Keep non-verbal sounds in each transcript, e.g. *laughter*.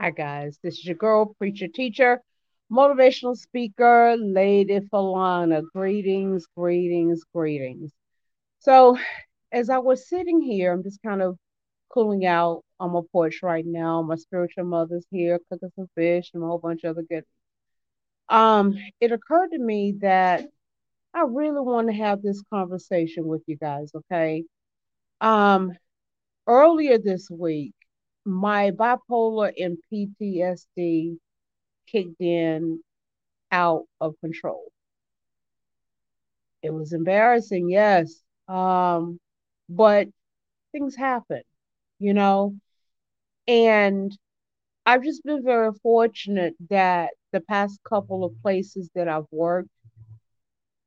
Hi, guys. This is your girl, preacher, teacher, motivational speaker, Laydee Felana. Greetings, greetings, greetings. So, as I was sitting here, I'm just kind of cooling out on my porch right now. My spiritual mother's here cooking some fish and a whole bunch of other good. Um, it occurred to me that I really want to have this conversation with you guys, okay? Um, earlier this week, my bipolar and PTSD kicked in out of control. It was embarrassing, yes. Um, but things happen, you know. And I've just been very fortunate that the past couple of places that I've worked,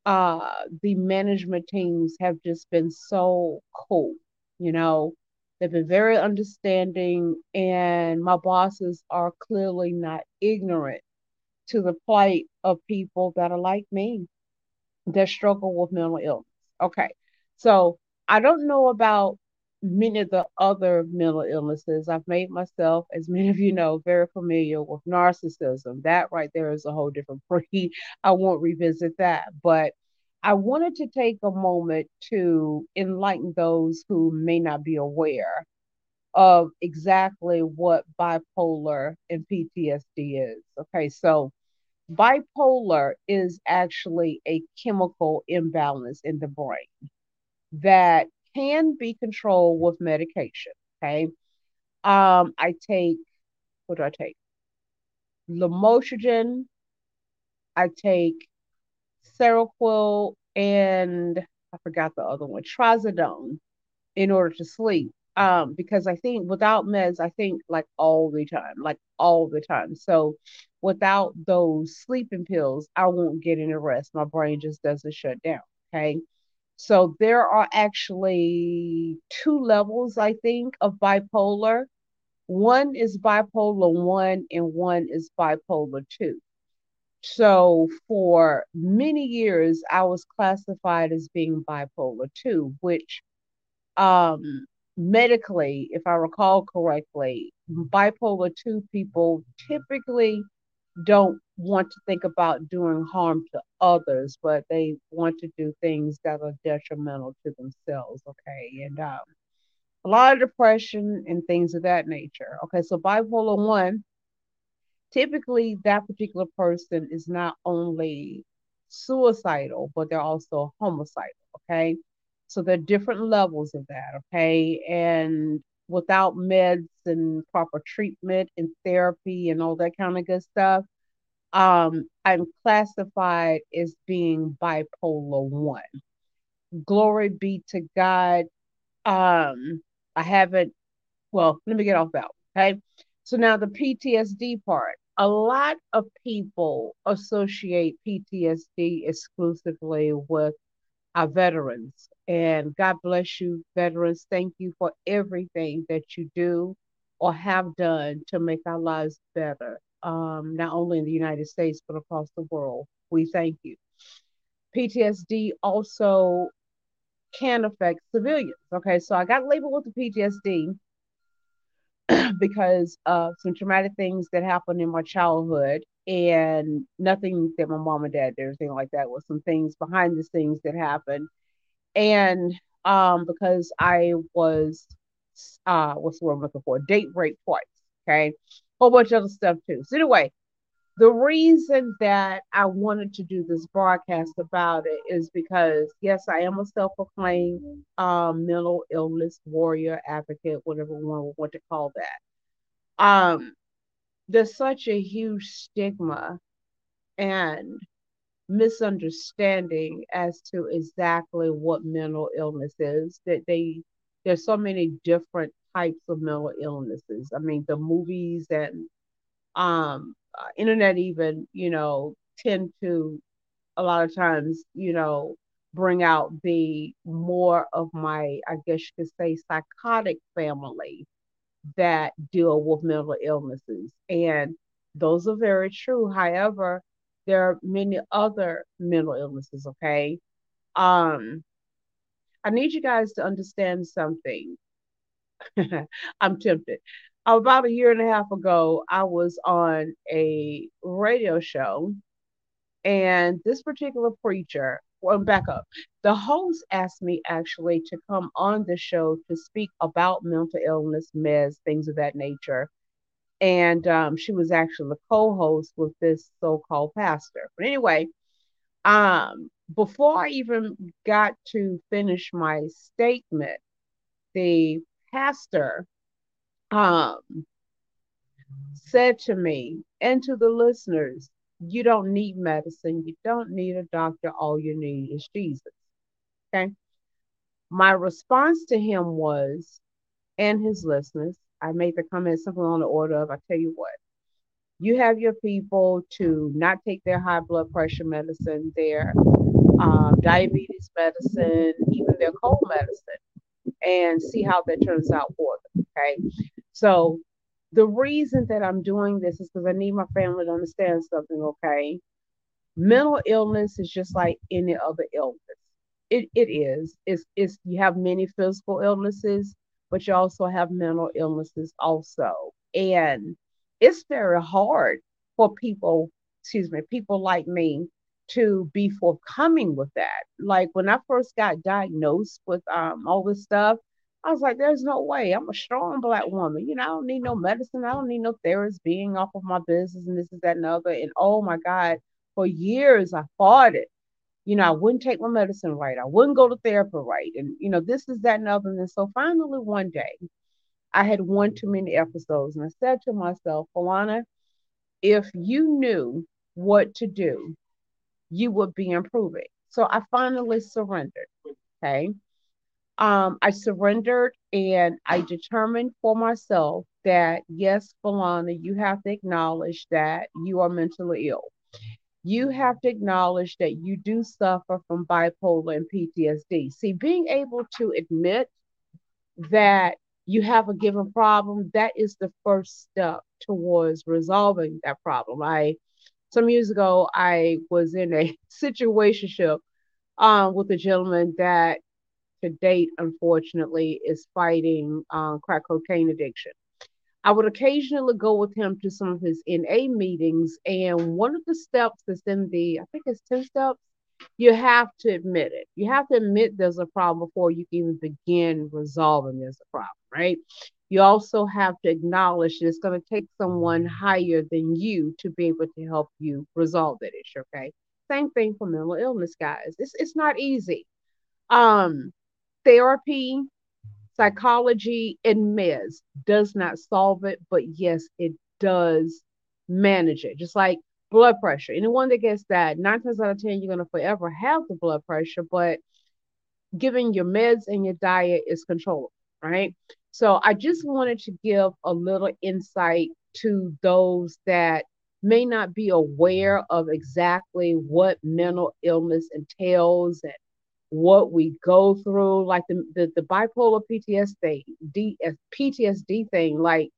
uh, the management teams have just been so cool, you know. They've been very understanding, and my bosses are clearly not ignorant to the plight of people that are like me that struggle with mental illness. Okay, so I don't know about many of the other mental illnesses. I've made myself, as many of you know, very familiar with narcissism. That right there is a whole different breed. *laughs* I won't revisit that, but I wanted to take a moment to enlighten those who may not be aware of exactly what bipolar and PTSD is. Okay, so bipolar is actually a chemical imbalance in the brain that can be controlled with medication. Okay, um, I take what do I take? Lamotrigine. I take Seroquel and I forgot the other one, Trazodone, in order to sleep. Um, because I think without meds, I think like all the time, like all the time. So without those sleeping pills, I won't get any rest. My brain just doesn't shut down. Okay. So there are actually two levels, I think, of bipolar. One is bipolar one and one is bipolar two. So for many years, I was classified as being bipolar 2, which um, medically, if I recall correctly, bipolar 2 people typically don't want to think about doing harm to others, but they want to do things that are detrimental to themselves. Okay. And um, a lot of depression and things of that nature. Okay. So bipolar 1 typically that particular person is not only suicidal, but they're also homicidal. Okay. So there are different levels of that. Okay. And without meds and proper treatment and therapy and all that kind of good stuff, um, I'm classified as being bipolar one. Glory be to God. Um, I haven't, well, let me get off that. Okay. So now the PTSD part a lot of people associate PTSD exclusively with our veterans. And God bless you, veterans. Thank you for everything that you do or have done to make our lives better, um, not only in the United States, but across the world. We thank you. PTSD also can affect civilians. Okay, so I got labeled with the PTSD *clears throat* because of some traumatic things that happened in my childhood and nothing that my mom and dad did or anything like that was some things behind the scenes that happened. And um because i was uh what's the word i'm looking for? Date rape twice okay? Whole bunch of other stuff too. So anyway the reason that I wanted to do this broadcast about it is because, yes, I am a self proclaimed um, mental illness warrior, advocate, whatever one would want to call that. Um, there's such a huge stigma and misunderstanding as to exactly what mental illness is that they there's so many different types of mental illnesses i mean the movies and um uh, internet even you know tend to a lot of times you know bring out the more of my i guess you could say psychotic family that deal with mental illnesses. And those are very true. However there are many other mental illnesses okay? Um i need you guys to understand something. *laughs* I'm tempted About a year and a half ago, I was on a radio show, and this particular preacher, well, back up. The host asked me actually to come on the show to speak about mental illness, meds, things of that nature. And um, she was actually the co-host with this so-called pastor. But anyway, um, before I even got to finish my statement, the pastor um, said to me and to the listeners, you don't need medicine. You don't need a doctor. All you need is Jesus. Okay. My response to him was, and his listeners, I made the comment something on the order of, I tell you what, you have your people to not take their high blood pressure medicine, their um, diabetes medicine, even their cold medicine, and see how that turns out for them. Okay. So the reason that I'm doing this is because I need my family to understand something, okay? Mental illness is just like any other illness. It it is. It's it's you have many physical illnesses, but you also have mental illnesses also. And it's very hard for people, excuse me, people like me to be forthcoming with that. Like when I first got diagnosed with um all this stuff, I was like, there's no way. I'm a strong black woman. You know, I don't need no medicine. I don't need no therapist being off of my business and this is that and other. And oh my God, for years I fought it. You know, I wouldn't take my medicine right. I wouldn't go to therapy right. And, you know, this is that and other. And so finally one day I had one too many episodes and I said to myself, Alana, if you knew what to do, you would be improving. So I finally surrendered. Okay um, I surrendered and I determined for myself that yes, Felana, you have to acknowledge that you are mentally ill. You have to acknowledge that you do suffer from bipolar and PTSD. See, being able to admit that you have a given problem, that is the first step towards resolving that problem. I some years ago I was in a *laughs* situation um, with a gentleman that to date, unfortunately, is fighting uh, crack cocaine addiction. I would occasionally go with him to some of his NA meetings, and one of the steps that's in the, I think it's 10 steps, you have to admit it. You have to admit there's a problem before you can even begin resolving there's a problem, right? You also have to acknowledge that it's going to take someone higher than you to be able to help you resolve that issue, okay? Same thing for mental illness, guys. It's, it's not easy. Um, therapy, psychology, and meds does not solve it, but yes, it does manage it. Just like blood pressure. Anyone that gets that, nine times out of 10, you're going to forever have the blood pressure, but giving your meds and your diet is controllable, right? So I just wanted to give a little insight to those that may not be aware of exactly what mental illness entails and what we go through, like the the, the bipolar PTSD, D, PTSD thing. Like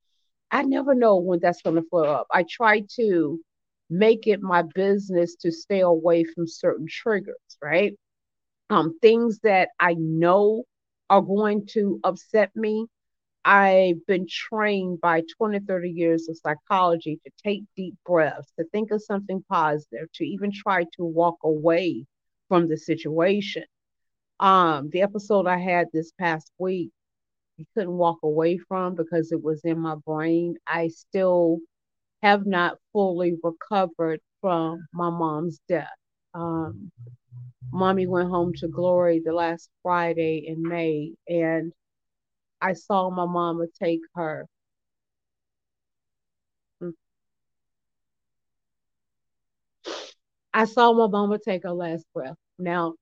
I never know when that's going to flare up. I try to make it my business to stay away from certain triggers, right? Um, things that I know are going to upset me. I've been trained by 20, 30 years of psychology to take deep breaths, to think of something positive, to even try to walk away from the situation. Um, the episode I had this past week, you couldn't walk away from because it was in my brain. I still have not fully recovered from my mom's death. Um, mommy went home to glory the last Friday in May, and I saw my mama take her. I saw my mama take her last breath. Now,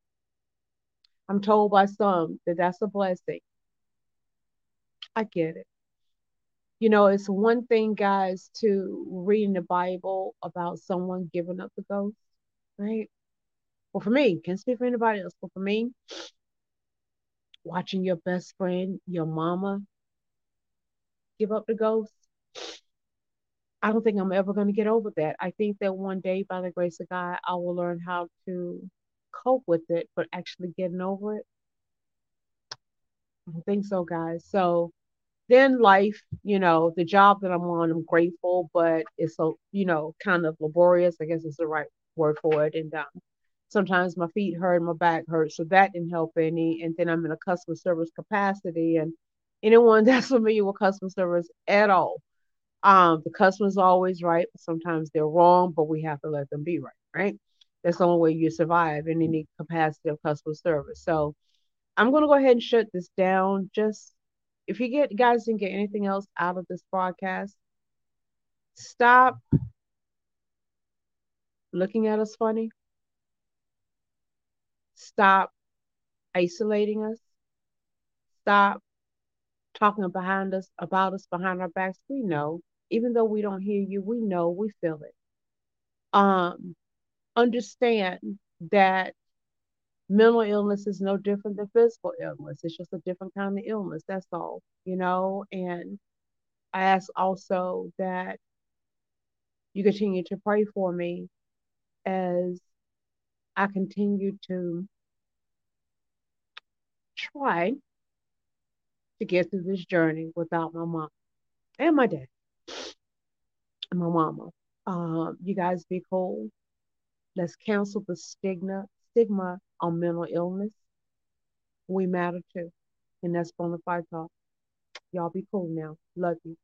I'm told by some that that's a blessing. I get it. You know, it's one thing, guys, to read in the Bible about someone giving up the ghost, right? Well, for me, can't speak for anybody else, but for me, *sniffs* watching your best friend, your mama, give up the ghost, I don't think I'm ever going to get over that. I think that one day, by the grace of God, I will learn how to cope with it, but actually getting over it, I don't think so, guys. So then life, you know, the job that I'm on, I'm grateful, but it's so, you know, kind of laborious. I guess is the right word for it. And um, sometimes my feet hurt, my back hurts, so that didn't help any. And then I'm in a customer service capacity, and anyone *laughs* that's familiar with customer service at all, um, the customer's always right. Sometimes they're wrong, but we have to let them be right, right? That's the only way you survive in any capacity of customer service. So I'm gonna go ahead and shut this down. Just if you get guys didn't get anything else out of this broadcast, stop looking at us funny. Stop isolating us. Stop talking behind us about us behind our backs. We know, even though we don't hear you, we know, we feel it. Um, understand that mental illness is no different than physical illness. It's just a different kind of illness. That's all, you know. And I ask also that you continue to pray for me as I continue to try to get through this journey without my mom and my dad and my mama. Um, you guys be cool. Let's cancel the stigma stigma on mental illness. We matter too. And that's Bonafide Talk. Y'all be cool now. Love you.